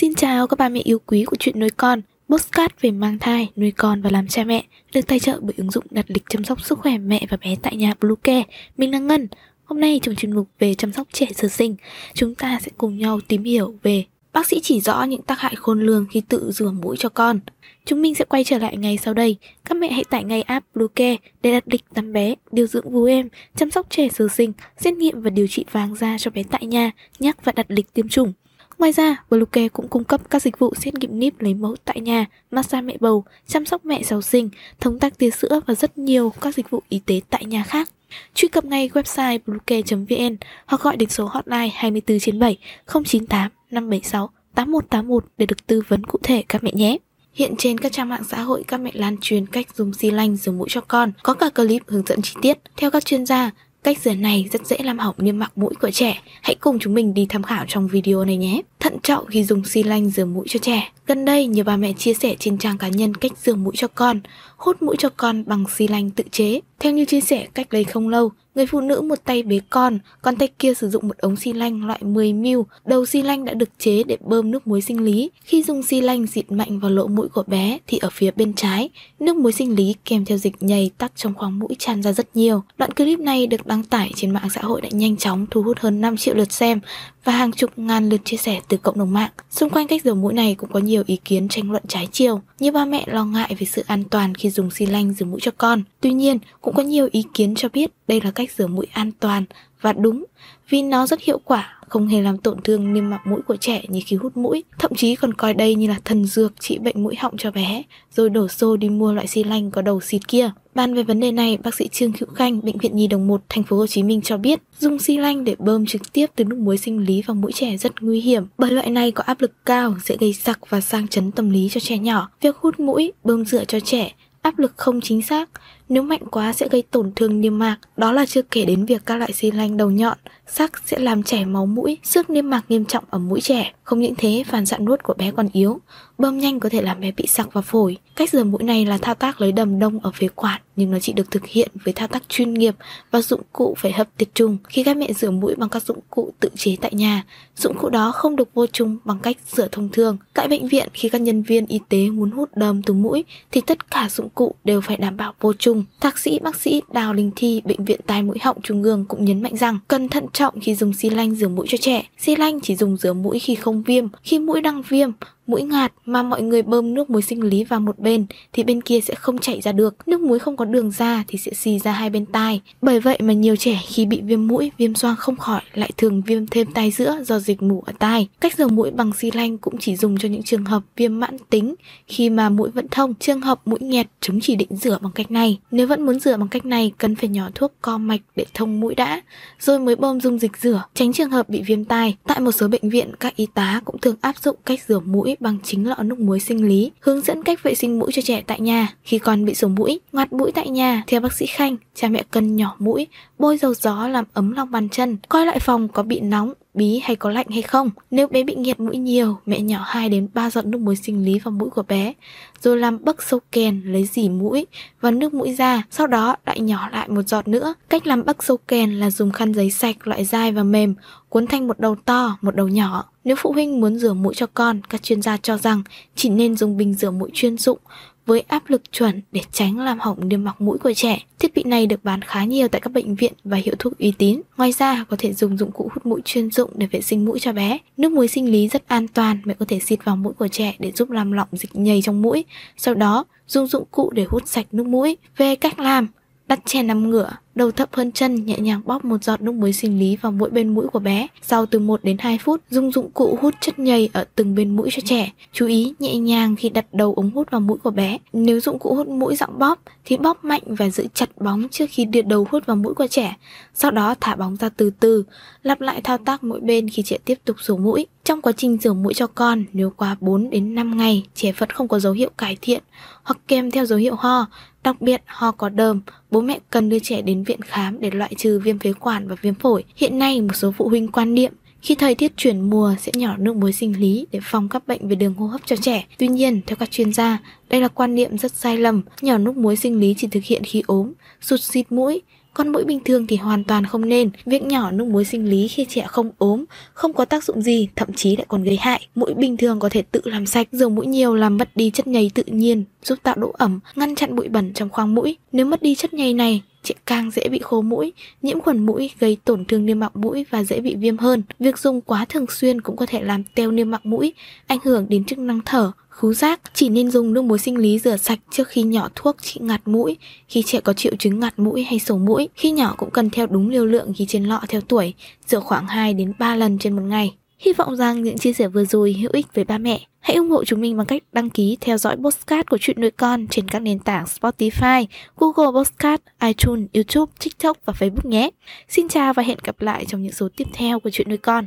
Xin chào các bà mẹ yêu quý của chuyện nuôi con Postcard về mang thai, nuôi con và làm cha mẹ Được tài trợ bởi ứng dụng đặt lịch chăm sóc sức khỏe mẹ và bé tại nhà Bluecare Mình là Ngân Hôm nay trong chuyên mục về chăm sóc trẻ sơ sinh Chúng ta sẽ cùng nhau tìm hiểu về Bác sĩ chỉ rõ những tác hại khôn lường khi tự rửa mũi cho con Chúng mình sẽ quay trở lại ngay sau đây. Các mẹ hãy tải ngay app Bluecare để đặt lịch tắm bé, điều dưỡng vú em, chăm sóc trẻ sơ sinh, xét nghiệm và điều trị vàng da cho bé tại nhà, nhắc và đặt lịch tiêm chủng. Ngoài ra, Bluecare cũng cung cấp các dịch vụ xét nghiệm níp lấy mẫu tại nhà, massage mẹ bầu, chăm sóc mẹ giàu sinh, thống tắc tia sữa và rất nhiều các dịch vụ y tế tại nhà khác. Truy cập ngay website bluecare.vn hoặc gọi đến số hotline 24 trên 7 098 576 8181 để được tư vấn cụ thể các mẹ nhé. Hiện trên các trang mạng xã hội các mẹ lan truyền cách dùng xi lanh rửa mũi cho con, có cả clip hướng dẫn chi tiết. Theo các chuyên gia, Cách rửa này rất dễ làm hỏng niêm mạc mũi của trẻ. Hãy cùng chúng mình đi tham khảo trong video này nhé. Thận trọng khi dùng xi lanh rửa mũi cho trẻ. Gần đây, nhiều bà mẹ chia sẻ trên trang cá nhân cách rửa mũi cho con, hút mũi cho con bằng xi lanh tự chế. Theo như chia sẻ cách đây không lâu, người phụ nữ một tay bế con, con tay kia sử dụng một ống xi lanh loại 10ml. Đầu xi lanh đã được chế để bơm nước muối sinh lý. Khi dùng xi lanh dịt mạnh vào lỗ mũi của bé thì ở phía bên trái, nước muối sinh lý kèm theo dịch nhầy tắc trong khoang mũi tràn ra rất nhiều. Đoạn clip này được đăng tải trên mạng xã hội đã nhanh chóng thu hút hơn 5 triệu lượt xem và hàng chục ngàn lượt chia sẻ từ cộng đồng mạng. Xung quanh cách rửa mũi này cũng có nhiều ý kiến tranh luận trái chiều. Như ba mẹ lo ngại về sự an toàn khi dùng xi lanh rửa mũi cho con. Tuy nhiên, cũng có nhiều ý kiến cho biết đây là cách rửa mũi an toàn và đúng vì nó rất hiệu quả không hề làm tổn thương niêm mạc mũi của trẻ như khi hút mũi, thậm chí còn coi đây như là thần dược trị bệnh mũi họng cho bé, rồi đổ xô đi mua loại xi lanh có đầu xịt kia. Bàn về vấn đề này, bác sĩ Trương Hữu Khanh, bệnh viện Nhi đồng 1 thành phố Hồ Chí Minh cho biết, dùng xi lanh để bơm trực tiếp từ nước muối sinh lý vào mũi trẻ rất nguy hiểm, bởi loại này có áp lực cao, sẽ gây sặc và sang chấn tâm lý cho trẻ nhỏ. Việc hút mũi, bơm rửa cho trẻ áp lực không chính xác, nếu mạnh quá sẽ gây tổn thương niêm mạc. Đó là chưa kể đến việc các loại xi lanh đầu nhọn, sắc sẽ làm chảy máu mũi, xước niêm mạc nghiêm trọng ở mũi trẻ. Không những thế, phản xạ nuốt của bé còn yếu, bơm nhanh có thể làm bé bị sặc vào phổi. Cách rửa mũi này là thao tác lấy đầm đông ở phế quản, nhưng nó chỉ được thực hiện với thao tác chuyên nghiệp và dụng cụ phải hấp tiệt trùng. Khi các mẹ rửa mũi bằng các dụng cụ tự chế tại nhà, dụng cụ đó không được vô trùng bằng cách rửa thông thường. Tại bệnh viện, khi các nhân viên y tế muốn hút đờm từ mũi thì tất cả dụng cụ đều phải đảm bảo vô trùng. Vâng, thạc sĩ bác sĩ Đào Linh Thi, bệnh viện tai mũi họng trung ương cũng nhấn mạnh rằng cần thận trọng khi dùng xi lanh rửa mũi cho trẻ. Xi lanh chỉ dùng rửa mũi khi không viêm, khi mũi đang viêm mũi ngạt mà mọi người bơm nước muối sinh lý vào một bên thì bên kia sẽ không chảy ra được. Nước muối không có đường ra thì sẽ xì ra hai bên tai. Bởi vậy mà nhiều trẻ khi bị viêm mũi, viêm xoang không khỏi lại thường viêm thêm tai giữa do dịch mủ ở tai. Cách rửa mũi bằng xi lanh cũng chỉ dùng cho những trường hợp viêm mãn tính khi mà mũi vẫn thông. Trường hợp mũi nghẹt chúng chỉ định rửa bằng cách này. Nếu vẫn muốn rửa bằng cách này cần phải nhỏ thuốc co mạch để thông mũi đã, rồi mới bơm dung dịch rửa, tránh trường hợp bị viêm tai. Tại một số bệnh viện các y tá cũng thường áp dụng cách rửa mũi bằng chính lọ nước muối sinh lý, hướng dẫn cách vệ sinh mũi cho trẻ tại nhà. Khi con bị sổ mũi, ngoặt mũi tại nhà, theo bác sĩ Khanh, cha mẹ cần nhỏ mũi, bôi dầu gió làm ấm lòng bàn chân, coi lại phòng có bị nóng, bí hay có lạnh hay không. Nếu bé bị nghẹt mũi nhiều, mẹ nhỏ 2 đến 3 giọt nước muối sinh lý vào mũi của bé, rồi làm bấc sâu kèn lấy dỉ mũi và nước mũi ra, sau đó lại nhỏ lại một giọt nữa. Cách làm bấc sâu kèn là dùng khăn giấy sạch loại dai và mềm, cuốn thành một đầu to, một đầu nhỏ. Nếu phụ huynh muốn rửa mũi cho con, các chuyên gia cho rằng chỉ nên dùng bình rửa mũi chuyên dụng với áp lực chuẩn để tránh làm hỏng niêm mạc mũi của trẻ. Thiết bị này được bán khá nhiều tại các bệnh viện và hiệu thuốc uy tín. Ngoài ra, có thể dùng dụng cụ hút mũi chuyên dụng để vệ sinh mũi cho bé. Nước muối sinh lý rất an toàn, mẹ có thể xịt vào mũi của trẻ để giúp làm lỏng dịch nhầy trong mũi. Sau đó, dùng dụng cụ để hút sạch nước mũi. Về cách làm, đặt trẻ nằm ngửa, đầu thấp hơn chân nhẹ nhàng bóp một giọt nước muối sinh lý vào mỗi bên mũi của bé. Sau từ 1 đến 2 phút, dùng dụng cụ hút chất nhầy ở từng bên mũi cho trẻ. Chú ý nhẹ nhàng khi đặt đầu ống hút vào mũi của bé. Nếu dụng cụ hút mũi dạng bóp thì bóp mạnh và giữ chặt bóng trước khi đưa đầu hút vào mũi của trẻ. Sau đó thả bóng ra từ từ, lặp lại thao tác mỗi bên khi trẻ tiếp tục sổ mũi. Trong quá trình rửa mũi cho con, nếu qua 4 đến 5 ngày trẻ vẫn không có dấu hiệu cải thiện hoặc kèm theo dấu hiệu ho, đặc biệt ho có đờm, bố mẹ cần đưa trẻ đến viện khám để loại trừ viêm phế quản và viêm phổi. Hiện nay một số phụ huynh quan niệm khi thời tiết chuyển mùa sẽ nhỏ nước muối sinh lý để phòng các bệnh về đường hô hấp cho trẻ. Tuy nhiên, theo các chuyên gia, đây là quan niệm rất sai lầm. Nhỏ nước muối sinh lý chỉ thực hiện khi ốm, sụt xịt mũi, con mũi bình thường thì hoàn toàn không nên. Việc nhỏ nước muối sinh lý khi trẻ không ốm, không có tác dụng gì, thậm chí lại còn gây hại. Mũi bình thường có thể tự làm sạch, dầu mũi nhiều làm mất đi chất nhầy tự nhiên, giúp tạo độ ẩm, ngăn chặn bụi bẩn trong khoang mũi. Nếu mất đi chất nhầy này, chị càng dễ bị khô mũi, nhiễm khuẩn mũi gây tổn thương niêm mạc mũi và dễ bị viêm hơn. Việc dùng quá thường xuyên cũng có thể làm teo niêm mạc mũi, ảnh hưởng đến chức năng thở, khú giác. Chỉ nên dùng nước muối sinh lý rửa sạch trước khi nhỏ thuốc trị ngạt mũi, khi trẻ có triệu chứng ngạt mũi hay sổ mũi. Khi nhỏ cũng cần theo đúng liều lượng ghi trên lọ theo tuổi, rửa khoảng 2 đến 3 lần trên một ngày. Hy vọng rằng những chia sẻ vừa rồi hữu ích với ba mẹ. Hãy ủng hộ chúng mình bằng cách đăng ký theo dõi postcard của chuyện nuôi con trên các nền tảng Spotify, Google Postcard, iTunes, YouTube, TikTok và Facebook nhé. Xin chào và hẹn gặp lại trong những số tiếp theo của chuyện nuôi con.